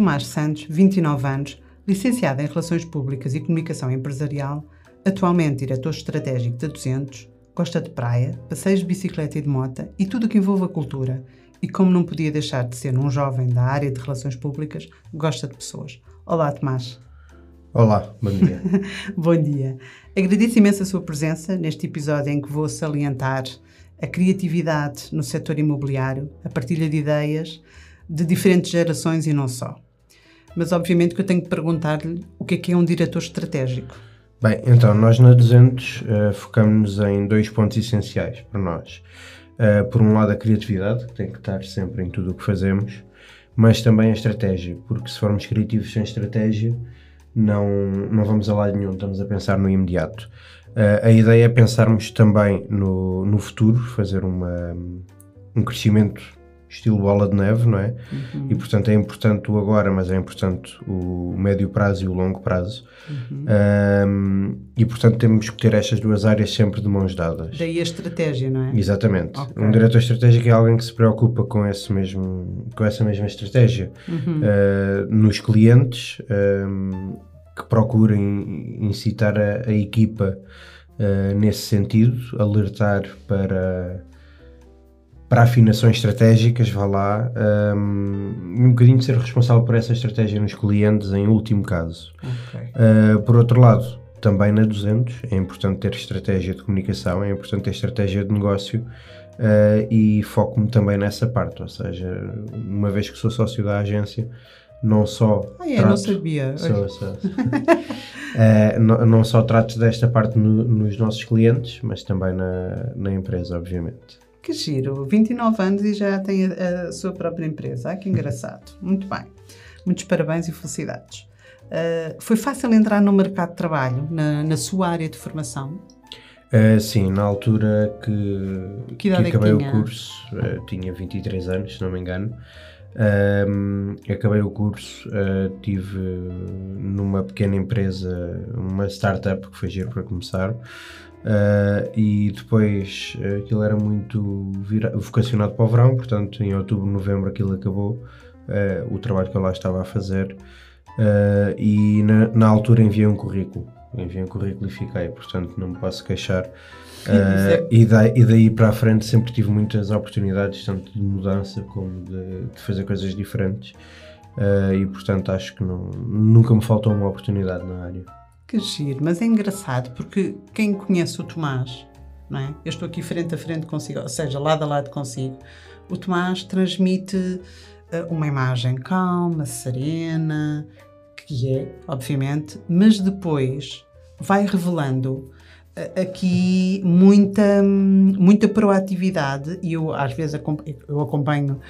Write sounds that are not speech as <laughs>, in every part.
Tomás Santos, 29 anos, licenciado em Relações Públicas e Comunicação Empresarial, atualmente diretor estratégico da 200, gosta de praia, passeios de bicicleta e de moto e tudo o que envolve a cultura. E como não podia deixar de ser um jovem da área de relações públicas, gosta de pessoas. Olá, Tomás. Olá, bom dia. <laughs> bom dia. Agradeço imenso a sua presença neste episódio em que vou salientar a criatividade no setor imobiliário, a partilha de ideias de diferentes gerações e não só. Mas obviamente que eu tenho que perguntar-lhe o que é que é um diretor estratégico. Bem, então nós na 200 uh, focamos-nos em dois pontos essenciais para nós. Uh, por um lado a criatividade, que tem que estar sempre em tudo o que fazemos, mas também a estratégia, porque se formos criativos sem estratégia, não, não vamos a lado nenhum, estamos a pensar no imediato. Uh, a ideia é pensarmos também no, no futuro, fazer uma, um crescimento estilo bola de neve, não é? Uhum. E portanto é importante o agora, mas é importante o médio prazo e o longo prazo. Uhum. Um, e portanto temos que ter estas duas áreas sempre de mãos dadas. Daí a estratégia, não é? Exatamente. Okay. Um diretor estratégico é alguém que se preocupa com, esse mesmo, com essa mesma estratégia. Uhum. Uh, nos clientes um, que procurem incitar a, a equipa uh, nesse sentido, alertar para para afinações estratégicas, vá lá, um, um bocadinho de ser responsável por essa estratégia nos clientes em último caso. Okay. Uh, por outro lado, também na 200 é importante ter estratégia de comunicação, é importante ter estratégia de negócio uh, e foco-me também nessa parte, ou seja, uma vez que sou sócio da agência, não só. Ah, é, trato, não sabia. Sou, sou. uh, <laughs> não, não, só trato desta parte no, nos nossos clientes, mas também na, na empresa, obviamente. Que giro, 29 anos e já tem a, a sua própria empresa. Ah, que engraçado. Muito bem. Muitos parabéns e felicidades. Uh, foi fácil entrar no mercado de trabalho, na, na sua área de formação? Uh, sim, na altura que, que, que é acabei que o curso, uh, tinha 23 anos, se não me engano. acabei o curso, tive numa pequena empresa, uma startup que foi giro para começar. Uh, e depois uh, aquilo era muito vocacionado para o verão, portanto em outubro, novembro aquilo acabou, uh, o trabalho que eu lá estava a fazer e na, na, altura enviei um currículo, enviei um currículo e fiquei, portanto não me posso queixar. <laughs> É e, daí, e, daí, para a frente sempre tive muitas oportunidades, tanto de mudança como de, de fazer coisas diferentes e portanto acho que não, nunca me faltou uma oportunidade na área. Que giro, mas é engraçado porque quem conhece o Tomás, não é? Eu estou aqui frente a frente consigo, ou seja, lado a lado consigo. O Tomás transmite uh, uma imagem calma, serena, que é, obviamente, mas depois vai revelando aqui muita, muita proatividade e eu às vezes eu acompanho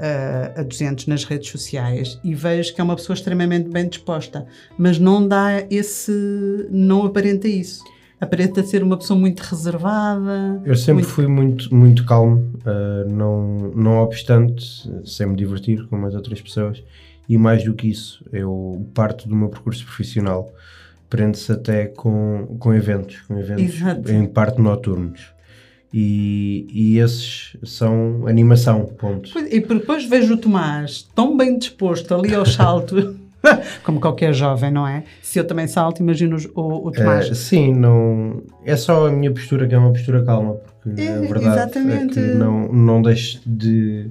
uh, a 200 nas redes sociais e vejo que é uma pessoa extremamente bem disposta, mas não dá esse. não aparenta isso. Aparenta ser uma pessoa muito reservada. Eu sempre muito... fui muito, muito calmo, uh, não, não obstante, sem me divertir como as outras pessoas. E mais do que isso, eu parte do meu percurso profissional prende-se até com, com eventos, com eventos Exato. em parte noturnos e, e esses são animação, ponto. E depois vejo o Tomás tão bem disposto ali ao salto. <laughs> Como qualquer jovem, não é? Se eu também salto, imagino o, o Tomás. Uh, sim, não, é só a minha postura que é uma postura calma, porque é, a verdade exatamente. é que não, não deixo de,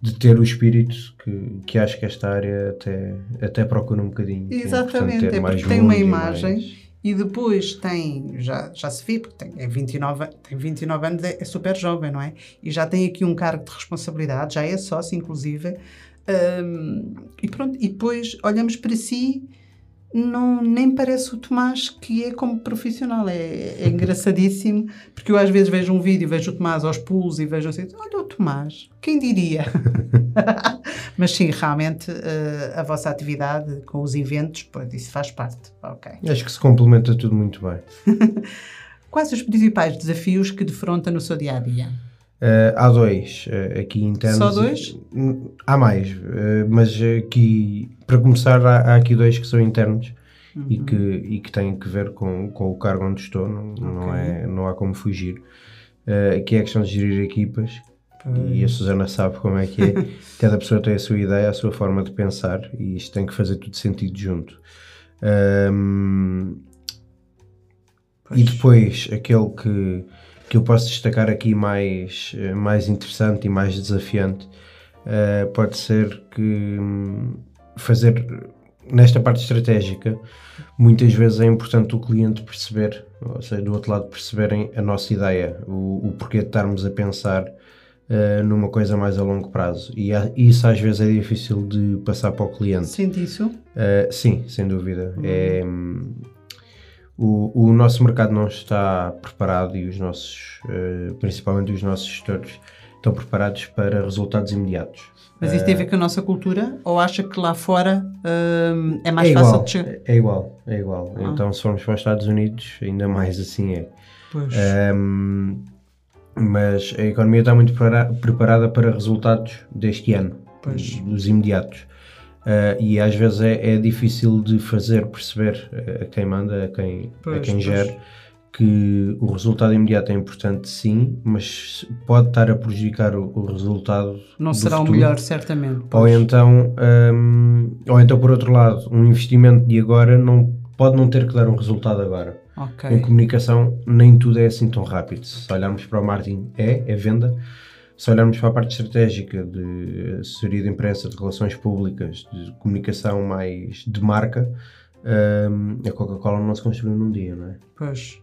de ter o espírito que, que acho que esta área até, até procura um bocadinho. Exatamente, é, é porque tem uma imagem. Mais e depois tem, já, já se vê, porque tem, é 29, tem 29 anos, é, é, super jovem, não é? E já tem aqui um cargo de responsabilidade, já é sócio, inclusive. E pronto, e depois olhamos para si não, nem parece o Tomás que é como profissional. É, é engraçadíssimo, porque eu às vezes vejo um vídeo, vejo o Tomás aos pulos e vejo assim, olha o Tomás, quem diria? <laughs> Mas sim, realmente uh, a vossa atividade com os eventos, pois, isso faz parte. Okay. Acho que se complementa tudo muito bem. <laughs> Quais os principais desafios que defronta no seu dia a dia? Uh, há dois uh, aqui internos. Só dois? Há mais, uh, mas aqui, para começar, há, há, aqui dois que são internos uhum. e, que, e que têm que ver com, com o cargo onde estou, não, okay. não, é, não há como fugir. que é a questão de gerir equipas, E a Susana sabe como é que é. <laughs> Cada pessoa tem a sua ideia, a sua forma de pensar e isto tem que fazer tudo sentido junto. Um, e depois, aquele que, que eu posso destacar aqui mais, mais interessante e mais desafiante uh, pode ser que hum, fazer nesta parte estratégica muitas vezes é importante o cliente perceber, ou seja, do outro lado perceberem a nossa ideia, o, o porquê de estarmos a pensar uh, numa coisa mais a longo prazo. E isso às vezes é difícil de passar para o cliente. Sente isso? Uh, sim, sem dúvida. Uhum. É, um, o, o nosso mercado não está preparado e os nossos, uh, principalmente os nossos gestores, estão preparados para resultados imediatos. Mas isso tem a ver com a nossa cultura? Ou acha que lá fora uh, é mais é fácil de chegar? É igual, é igual. Ah. Então, se formos para os Estados Unidos, ainda mais assim é. Pois. Um, mas a economia está muito preparada para resultados deste ano, pois. dos imediatos. Uh, e às vezes é, é, difícil de fazer perceber a quem manda, a quem, pois, a quem gera, que o resultado imediato é importante sim, mas pode estar a prejudicar o, o resultado. Não será futuro. o melhor, certamente. Ou então, um, ou então, por outro lado, um investimento de agora não, pode não ter que dar um resultado agora. Okay. Em comunicação, nem tudo é assim tão rápido. Se olharmos para o marketing, é, é venda. Se olharmos para a parte estratégica de assessoria de imprensa, de relações públicas, de comunicação mais de marca, um, a Coca-Cola não se construiu num dia, não é? Pois,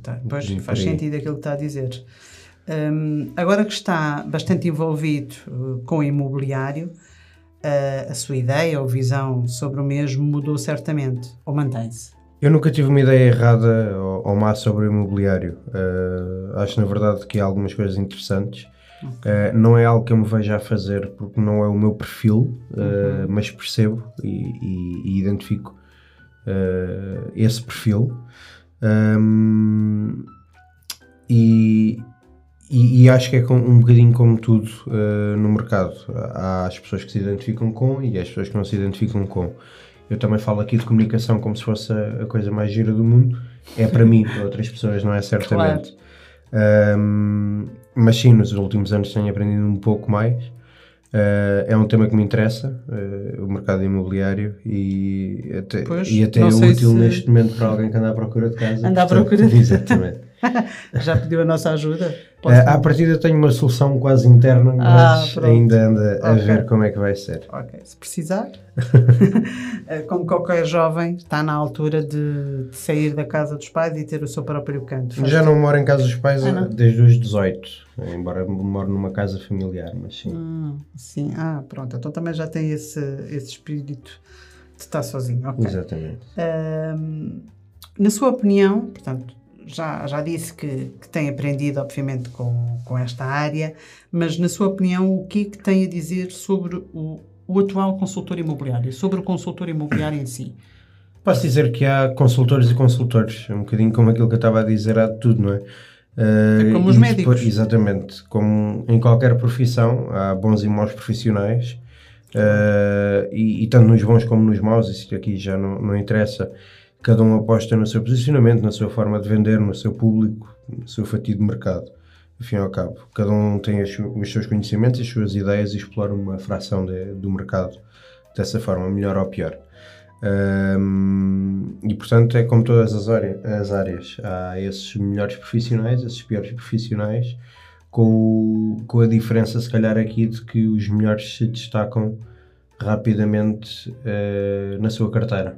tá, pois faz sentido aquilo que está a dizer. Um, agora que está bastante envolvido uh, com o imobiliário, uh, a sua ideia ou visão sobre o mesmo mudou certamente ou mantém-se? Eu nunca tive uma ideia errada ou, ou má sobre o imobiliário. Uh, acho, na verdade, que há algumas coisas interessantes. Uh, não é algo que eu me veja a fazer porque não é o meu perfil, uh, mas percebo e, e, e identifico esse perfil. Um, e, e, acho que é um bocadinho como tudo no mercado. Há as pessoas que se identificam com e as pessoas que não se identificam com. Eu também falo aqui de comunicação como se fosse a, a coisa mais gira do mundo. É para <laughs> mim, para outras pessoas não é certamente. Claro. Um, mas sim, nos últimos anos tenho aprendido um pouco mais. Uh, é um tema que me interessa, uh, o mercado imobiliário, e até, pois, e até é útil se... neste momento para alguém que anda à procura de casa. Anda à procura de <laughs> Exatamente. <laughs> Já pediu a nossa ajuda? Uh, à partida tenho uma solução quase interna, ah, mas ah, ainda anda okay. a ver como é que vai ser. Ok, se precisar, <laughs> <laughs> eh, como qualquer jovem, está na altura de, de, sair da casa dos pais e ter o seu próprio canto. Já não moro em casa dos pais ah, desde os 18, embora moro numa casa familiar, mas sim. Hum, sim, ah, pronto, então também já tem esse, esse espírito de estar sozinho. Okay. Exatamente. Na sua opinião, portanto, já, já disse que, que tem aprendido, obviamente, com, com esta área, mas, na sua opinião, o que é que tem a dizer sobre o, o atual consultor imobiliário, sobre o consultor imobiliário em si? Posso dizer que há consultores e consultores, um bocadinho como aquilo que eu estava a dizer, há de tudo, não é? Uh, é como os médicos. Depois, exatamente. Como em qualquer profissão, há bons e maus profissionais. Uh, e, e, tanto nos bons como nos maus, isso aqui já não, não interessa cada um aposta no seu posicionamento, na sua forma de vender, no seu público, no seu fatio de mercado. Afim ao cabo, cada um tem os seus conhecimentos, as suas ideias e explora uma fração de, do mercado dessa forma, melhor ou pior. Um, e portanto é como todas as, as áreas, há esses melhores profissionais, esses piores profissionais, com, com a diferença, se calhar, aqui de que os melhores se destacam rapidamente uh, na sua carteira.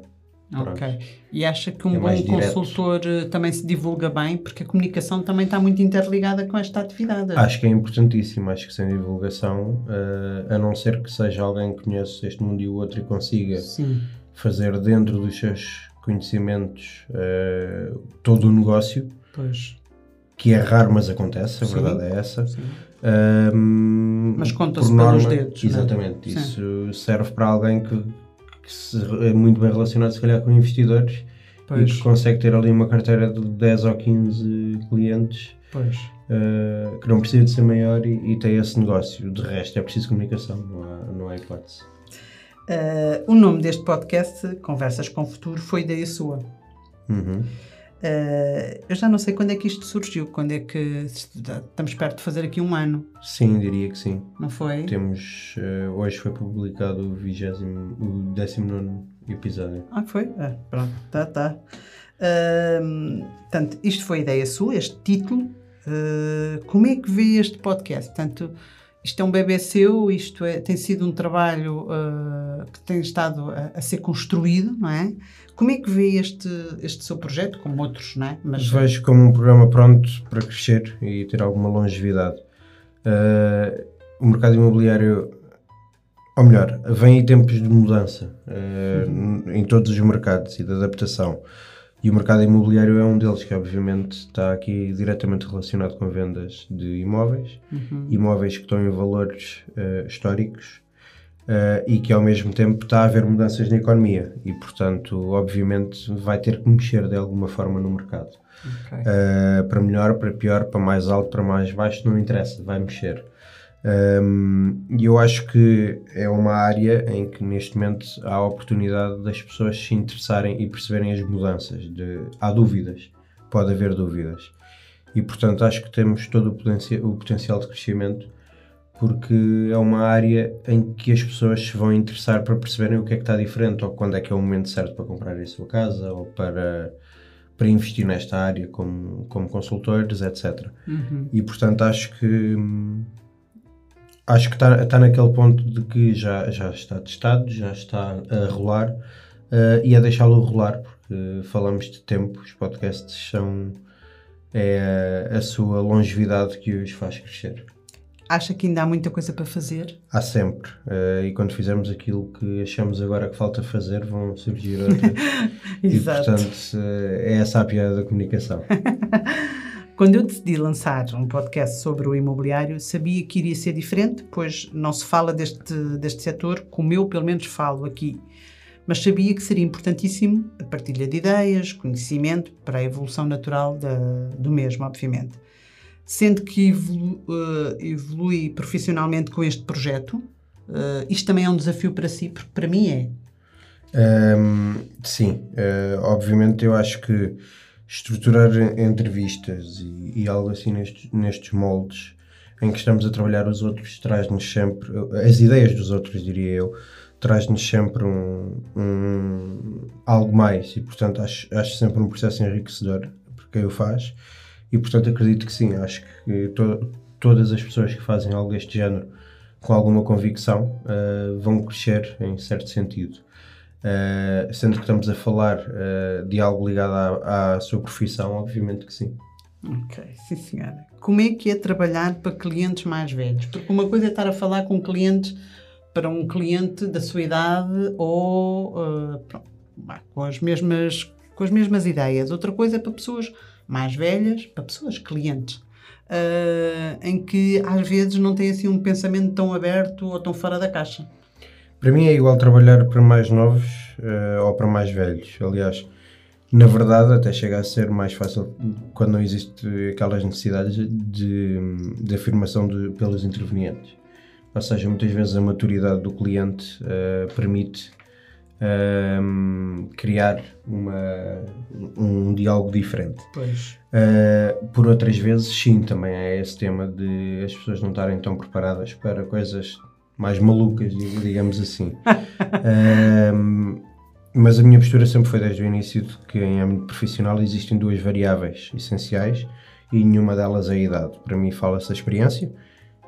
Ok. E acha que um é bom consultor direto. Eh, também se divulga bem, porque a comunicação também está muito interligada com esta atividade. Acho que é importantíssimo. Acho que sem divulgação, uh, a não ser que seja alguém que conhece este mundo e o outro e consiga Sim. fazer dentro dos seus conhecimentos uh, todo o negócio. Pois. Que é raro, mas acontece, a Sim. verdade é essa. Um, mas conta-se pelos dedos. É? Exatamente. Isso Sim. serve para alguém que que é muito bem relacionado, se calhar, com investidores pois. e que consegue ter ali uma carteira de 10 ou 15 clientes uh, que não precisa de ser maior e, e, tem esse negócio. De resto, é preciso comunicação, não há, não há hipótese. Uh, o nome deste podcast, Conversas com o Futuro, foi ideia sua. Uhum. Uh, eu já não sei quando é que isto surgiu, quando é que estamos perto de fazer aqui um ano. Sim, diria que sim. Não foi? Temos, uh, hoje foi publicado o, vigésimo, o 19 episódio. Ah, foi? Ah, pronto, tá, tá. Uh, portanto, isto foi ideia sua, este título. Uh, como é que vê este podcast? Portanto, isto é um bebê seu, isto é, tem sido um trabalho uh, que tem estado a, a, ser construído, não é? Como é que vê este, este seu projeto, como outros, não é? Mas... Vejo como um programa pronto para crescer e ter alguma longevidade. Uh, o mercado imobiliário, ou melhor, vem em tempos de mudança uh, em todos os mercados e de adaptação. E o mercado imobiliário é um deles que, obviamente, está aqui diretamente relacionado com vendas de imóveis, uhum. imóveis que estão em valores uh, históricos uh, e que, ao mesmo tempo, está a haver mudanças na economia e, portanto, obviamente, vai ter que mexer de alguma forma no mercado. Okay. Uh, para melhor, para pior, para mais alto, para mais baixo, não interessa, vai mexer. Um, e eu acho que é uma área em que neste momento há a oportunidade das pessoas se interessarem e perceberem as mudanças. De, há dúvidas, pode haver dúvidas. E portanto acho que temos todo o, potencial, o potencial de crescimento porque é uma área em que as pessoas se vão interessar para perceberem o que é que está diferente ou quando é que é o momento certo para comprar a sua casa ou para, para investir nesta área como, como consultores, etc. Uhum. E portanto acho que acho que está, está naquele ponto de que já, já está testado, já está a rolar uh, e a deixá-lo rolar, porque falamos de tempo, os podcasts são é a, a sua longevidade que os faz crescer. Acha que ainda há muita coisa para fazer? Há sempre. Uh, e quando fizermos aquilo que achamos agora que falta fazer, vão surgir <laughs> outras. Exato. E, portanto, uh, é essa a piada da comunicação. <laughs> Quando eu decidi lançar um podcast sobre o imobiliário, sabia que iria ser diferente, pois não se fala deste, deste setor como eu, pelo menos, falo aqui. Mas sabia que seria importantíssimo a partilha de ideias, conhecimento para a evolução natural da, do mesmo, obviamente. Sendo que evolu, uh, evolui profissionalmente com este projeto, uh, isto também é um desafio para si, porque para mim é. Um, sim, uh, obviamente eu acho que estruturar entrevistas e, e algo assim nestes, nestes moldes em que estamos a trabalhar os outros traz-nos sempre, as ideias dos outros, diria eu, traz-nos sempre um, um, algo mais e, portanto, acho, acho sempre um processo enriquecedor para quem o faz e, portanto, acredito que sim, acho que to, todas as pessoas que fazem algo deste género com alguma convicção uh, vão crescer em certo sentido. Uh, sendo que estamos a falar uh, de algo ligado à, à, sua profissão, obviamente que sim. Ok, sim senhora. Como é que é trabalhar para clientes mais velhos? Porque uma coisa é estar a falar com clientes para um cliente da sua idade ou uh, pronto, com, as mesmas, com as mesmas ideias. Outra coisa é para pessoas mais velhas, para pessoas clientes. em que às vezes não têm assim um pensamento tão aberto ou tão fora da caixa. Para mim é igual trabalhar para mais novos uh, ou para mais velhos. Aliás, na verdade, até chega a ser mais fácil quando não existe aquelas necessidades de, de afirmação de, pelos intervenientes. Ou seja, muitas vezes a maturidade do cliente uh, permite uh, criar uma, um diálogo diferente. Uh, por outras vezes, sim, também é esse tema de as pessoas não estarem tão preparadas para coisas mais malucas, digamos assim. <laughs> um, mas a minha postura sempre foi desde o início de que em âmbito profissional existem duas variáveis essenciais e nenhuma delas é a idade. Para mim fala-se a experiência,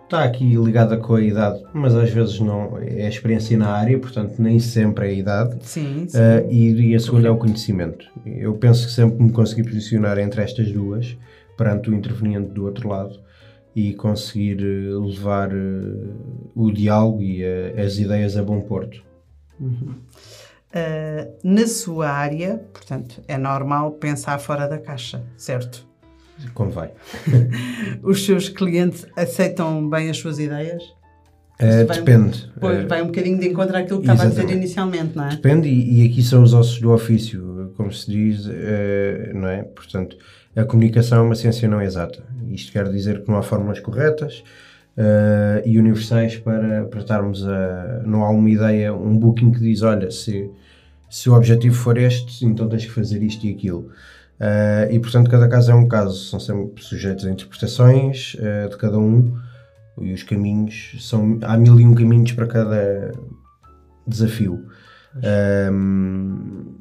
está aqui ligada com a idade, mas às vezes não é a experiência na área, portanto nem sempre é a idade. Sim, sim. Uh, e, e, a segunda é o conhecimento. Eu penso que sempre me consegui posicionar entre estas duas, perante o interveniente do outro lado, e conseguir eh, levar uh, o diálogo e uh, as ideias a bom porto. Uhum. Uh, na sua área, portanto, é normal pensar fora da caixa, certo? Como vai? <laughs> Os seus clientes aceitam bem as suas ideias? Uh, depende. Um, pois, vai um bocadinho de encontro àquilo que estava a dizer inicialmente, não é? Depende, e, e, aqui são os ossos do ofício, como se diz, uh, não é? Portanto, a comunicação é uma ciência não exata. Isto quer dizer que não há fórmulas corretas uh, e universais para, para estarmos a. Não há uma ideia, um booking que diz: olha, se, se o objetivo for este, então tens que fazer isto e aquilo. Uh, e portanto cada caso é um caso, são sempre sujeitos a interpretações uh, de cada um e os caminhos são há mil e um caminhos para cada desafio um,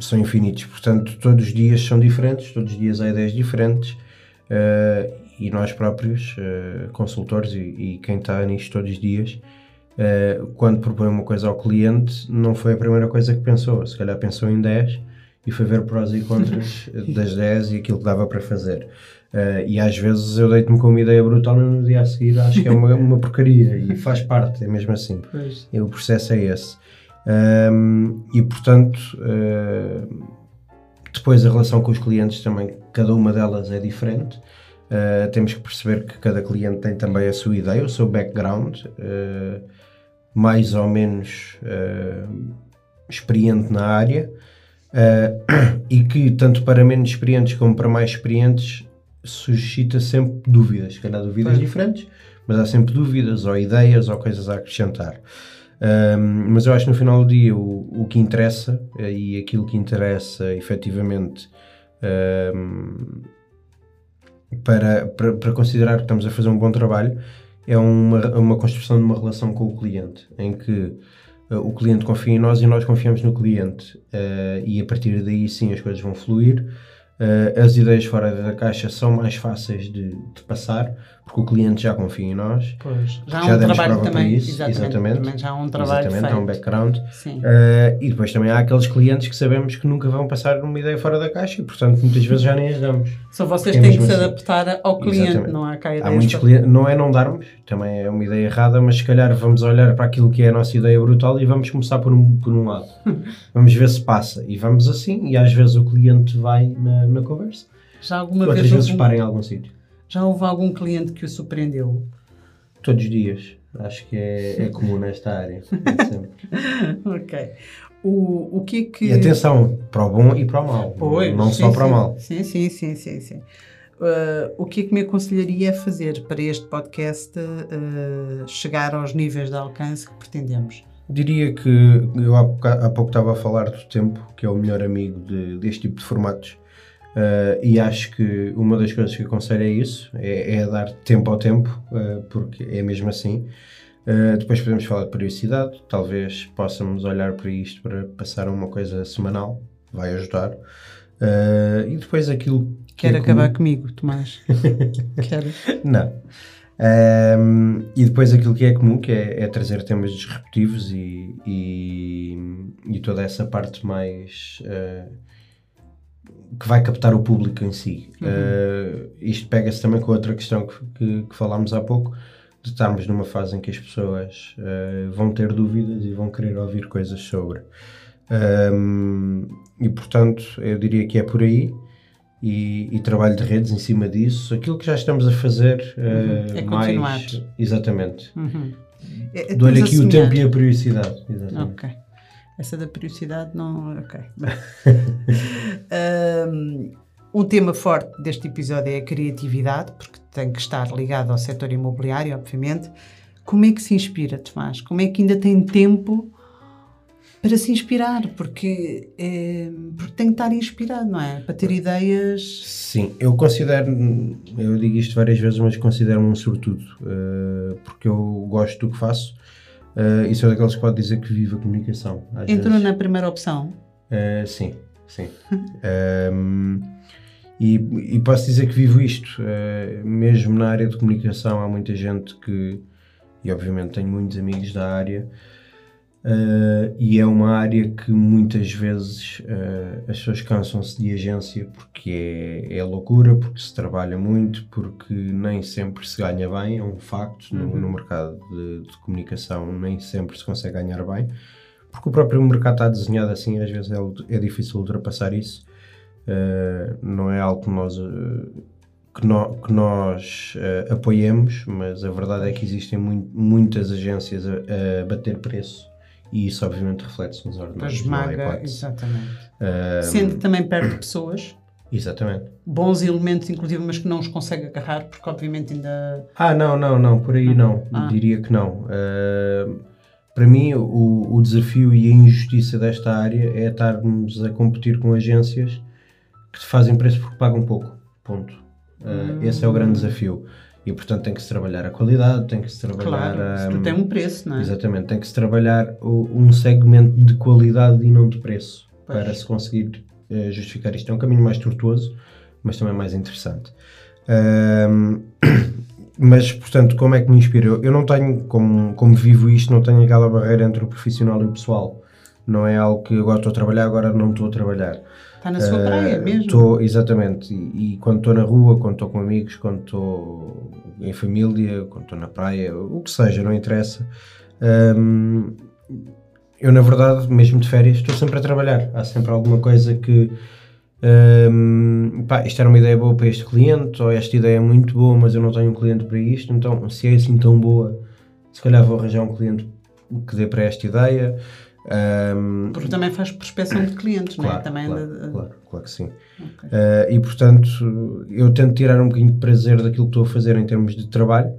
são infinitos, portanto todos os dias são diferentes, todos os dias há ideias diferentes uh, e nós próprios, consultores e, e, quem está nisto todos os dias quando propõe uma coisa ao cliente não foi a primeira coisa que pensou, se calhar pensou em 10 e foi ver prós e contras <laughs> das 10 e aquilo que dava para fazer. Uh, e às vezes eu deito-me com uma ideia brutal e no dia a seguir acho que é uma, uma porcaria e faz <laughs> parte, é mesmo assim. E o processo é esse. Um, e portanto, uh, depois a relação com os clientes também, cada uma delas é diferente. Uh, temos que perceber que cada cliente tem também a sua ideia, o seu background, mais ou menos experiente na área. Uh, <coughs> e que, tanto para menos experientes como para mais experientes, suscita sempre dúvidas. Se calhar dúvidas Sim. diferentes, mas há sempre dúvidas, ou ideias, ou coisas a acrescentar. Um, mas eu acho que no final do dia o, o que interessa, eh, e aquilo que interessa efetivamente um, para, para, para, considerar que estamos a fazer um bom trabalho, é uma, uma construção de uma relação com o cliente, em que uh, o cliente confia em nós e nós confiamos no cliente. Uh, e a partir daí sim as coisas vão fluir. Uh, as ideias fora da caixa são mais fáceis de, de, passar porque o cliente já confia em nós. Pois, já há já um trabalho também. Isso, exatamente, exatamente. Também já há um trabalho Exatamente, feito. há um background. Uh, e depois também há aqueles clientes que sabemos que nunca vão passar uma ideia fora da caixa e, portanto, muitas vezes já nem as damos. Só vocês é têm que se assim. adaptar ao cliente, exatamente. não há cá ideias. Há muitos clientes, não é não darmos, também é uma ideia errada, mas se calhar vamos olhar para aquilo que é a nossa ideia brutal e vamos começar por um, por um lado. <laughs> vamos ver se passa e vamos assim e às vezes o cliente vai na, na conversa. Já alguma Outras vez vezes algum, para em algum sítio. Já houve algum cliente que o surpreendeu? Todos os dias. Acho que é, é comum nesta área. <laughs> É ok. O, o que é que... E atenção, para o bom e para o mal. Pois, não sim, só para o mal. Sim, sim, sim, sim. sim. Uh, o que é que me aconselharia a fazer para este podcast uh, chegar aos níveis de alcance que pretendemos? Diria que eu há, há pouco estava a falar do tempo, que é o melhor amigo de, deste tipo de formatos. Uh, e acho que uma das coisas que aconselho é isso, é, é dar tempo ao tempo, uh, porque é mesmo assim. Uh, depois podemos falar de periodicidade, talvez possamos olhar para isto para passar uma coisa semanal, vai ajudar. e depois aquilo. Quer é acabar comum... comigo, Tomás? <laughs> Quer? Não. Um, e depois aquilo que é comum, que é, é trazer temas disruptivos e, e, e, toda essa parte mais que vai captar o público em si. Uhum. Uh, isto pega-se também com outra questão que, que, que, falámos há pouco, de estarmos numa fase em que as pessoas uh, vão ter dúvidas e vão querer ouvir coisas sobre. Um, e portanto, eu diria que é por aí. E, e, trabalho de redes em cima disso. Aquilo que já estamos a fazer uh, é mais. Continuar. Exatamente. Uhum. É, Dou-lhe aqui o tempo e a periodicidade. Exatamente. Essa da periodicidade não. Ok. <laughs> um tema forte deste episódio é a criatividade, porque tem que estar ligado ao setor imobiliário, obviamente. Como é que se inspira, Tomás? Como é que ainda tem tempo para se inspirar? Porque, é, porque tem que estar inspirado, não é? Para ter ideias. Sim, eu considero, eu digo isto várias vezes, mas considero-me um sobretudo, uh, porque eu gosto do que faço Uh, e sou daqueles que pode dizer que vive a comunicação. Entrou vezes. na primeira opção? Uh, sim, sim. um, <laughs> e, e, posso dizer que vivo isto. Uh, mesmo na área de comunicação, há muita gente que, e obviamente tenho muitos amigos da área, Uh, e é uma área que muitas vezes uh, as pessoas cansam-se de agência porque é, é, loucura, porque se trabalha muito, porque nem sempre se ganha bem, é um facto uhum. no, no, mercado de, de, comunicação, nem sempre se consegue ganhar bem, porque o próprio mercado está desenhado assim, às vezes é, é difícil ultrapassar isso, uh, não é algo que nós. que, no, que nós apoiemos, mas a verdade é que existem muito, muitas agências a, a bater preço e isso obviamente reflete-se nos ordenados. Esmaga, exatamente. Uh, Sendo também perto de pessoas. Exatamente. Bons elementos, inclusive, mas que não os consegue agarrar, porque obviamente ainda. Ah, não, não, não, por aí não. Ah. Diria que não. Uh, para mim, o, o desafio e a injustiça desta área é estarmos a competir com agências que te fazem preço porque pagam pouco. Ponto. Uh, esse é o grande desafio. E portanto tem que se trabalhar a qualidade, tem que se trabalhar. Claro, um, tem um preço, não é? Exatamente, tem que se trabalhar um segmento de qualidade e não de preço pois. para se conseguir uh, justificar isto. É um caminho mais tortuoso, mas também mais interessante. Um, <coughs> mas, portanto, como é que me inspira? Eu, eu não tenho, como, como vivo isto, não tenho aquela barreira entre o profissional e o pessoal. Não é algo que agora estou a trabalhar, agora não estou a trabalhar. Está na sua uh, praia mesmo? Estou, exatamente. E, e quando estou na rua, quando estou com amigos, quando estou em família, quando estou na praia, o que seja, não interessa. Um, eu, na verdade, mesmo de férias, estou sempre a trabalhar. Há sempre alguma coisa que um, pá, isto era uma ideia boa para este cliente, ou esta ideia é muito boa, mas eu não tenho um cliente para isto, então se é assim tão boa, se calhar vou arranjar um cliente que dê para esta ideia. Um, Porque também faz prospecção de clientes, claro, não é? Também claro, de... claro, claro que sim. Okay. Uh, e portanto, eu tento tirar um bocadinho de prazer daquilo que estou a fazer em termos de trabalho.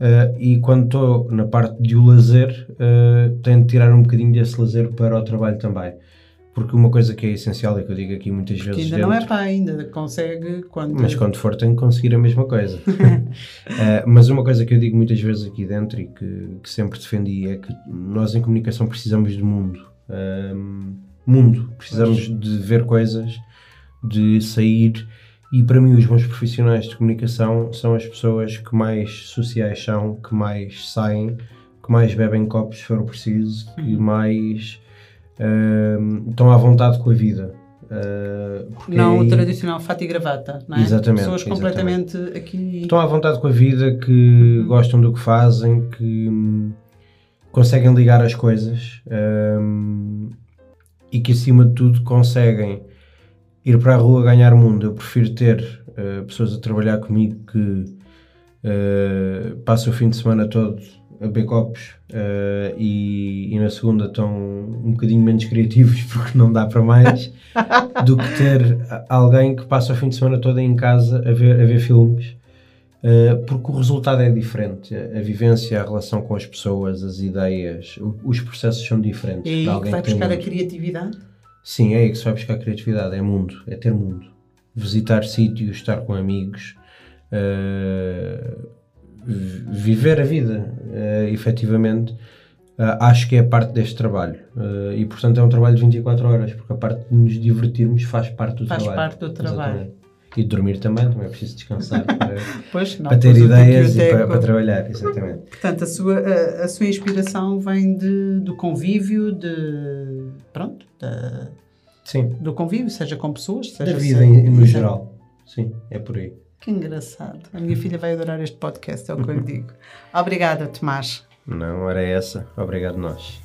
Uh, e quando estou na parte de o lazer, uh, tento tirar um bocadinho desse lazer para o trabalho também. Porque uma coisa que é essencial e que eu digo aqui muitas Porque vezes. ainda dentro, não é pai, ainda consegue quando. Mas quando for, tem que conseguir a mesma coisa. uh, <laughs> mas uma coisa que eu digo muitas vezes aqui dentro e que, que sempre defendi é que nós em comunicação precisamos de mundo. Uh, mundo. Precisamos de ver coisas, de sair. E para mim, os bons profissionais de comunicação são as pessoas que mais sociais são, que mais saem, que mais bebem copos se for preciso, que uhum. mais uh, estão à vontade com a vida. Uh, não aí... o tradicional fato e gravata, não é? Exatamente. Pessoas completamente aqui. Estão à vontade com a vida, que uhum. gostam do que fazem, que hum, conseguem ligar as coisas um, e que acima de tudo conseguem ir para a rua ganhar mundo. Eu prefiro ter uh, pessoas a trabalhar comigo que uh, passam o fim de semana todo a copos uh, e, e, na segunda estão um bocadinho menos criativos <laughs> porque não dá para mais do que ter alguém que passa o fim de semana todo em casa a ver, a ver filmes uh, porque o resultado é diferente. A, vivência, a relação com as pessoas as ideias, o, os processos são diferentes. E aí que vai buscar a criatividade? sim, é aí que se vai buscar a criatividade é mundo, é ter mundo. Visitar sítios, estar com amigos uh, viver a vida, uh, efetivamente, uh, acho que é parte deste trabalho. Uh, e, portanto, é um trabalho de 24 horas, porque a parte de nos divertirmos faz parte do faz trabalho. Faz parte do trabalho. Exatamente. E dormir também, também é preciso descansar para, <laughs> pois, não, para ter ideias e para, para, trabalhar, exatamente. Portanto, a sua, a, a sua inspiração vem de, do convívio, de. Pronto, de, Sim. do convívio, seja com pessoas, seja da vida em, no geral. Sim, é por aí. Que engraçado. A minha filha vai adorar este podcast, é o que eu lhe digo. Obrigada, Tomás. Não, era essa. Obrigado nós.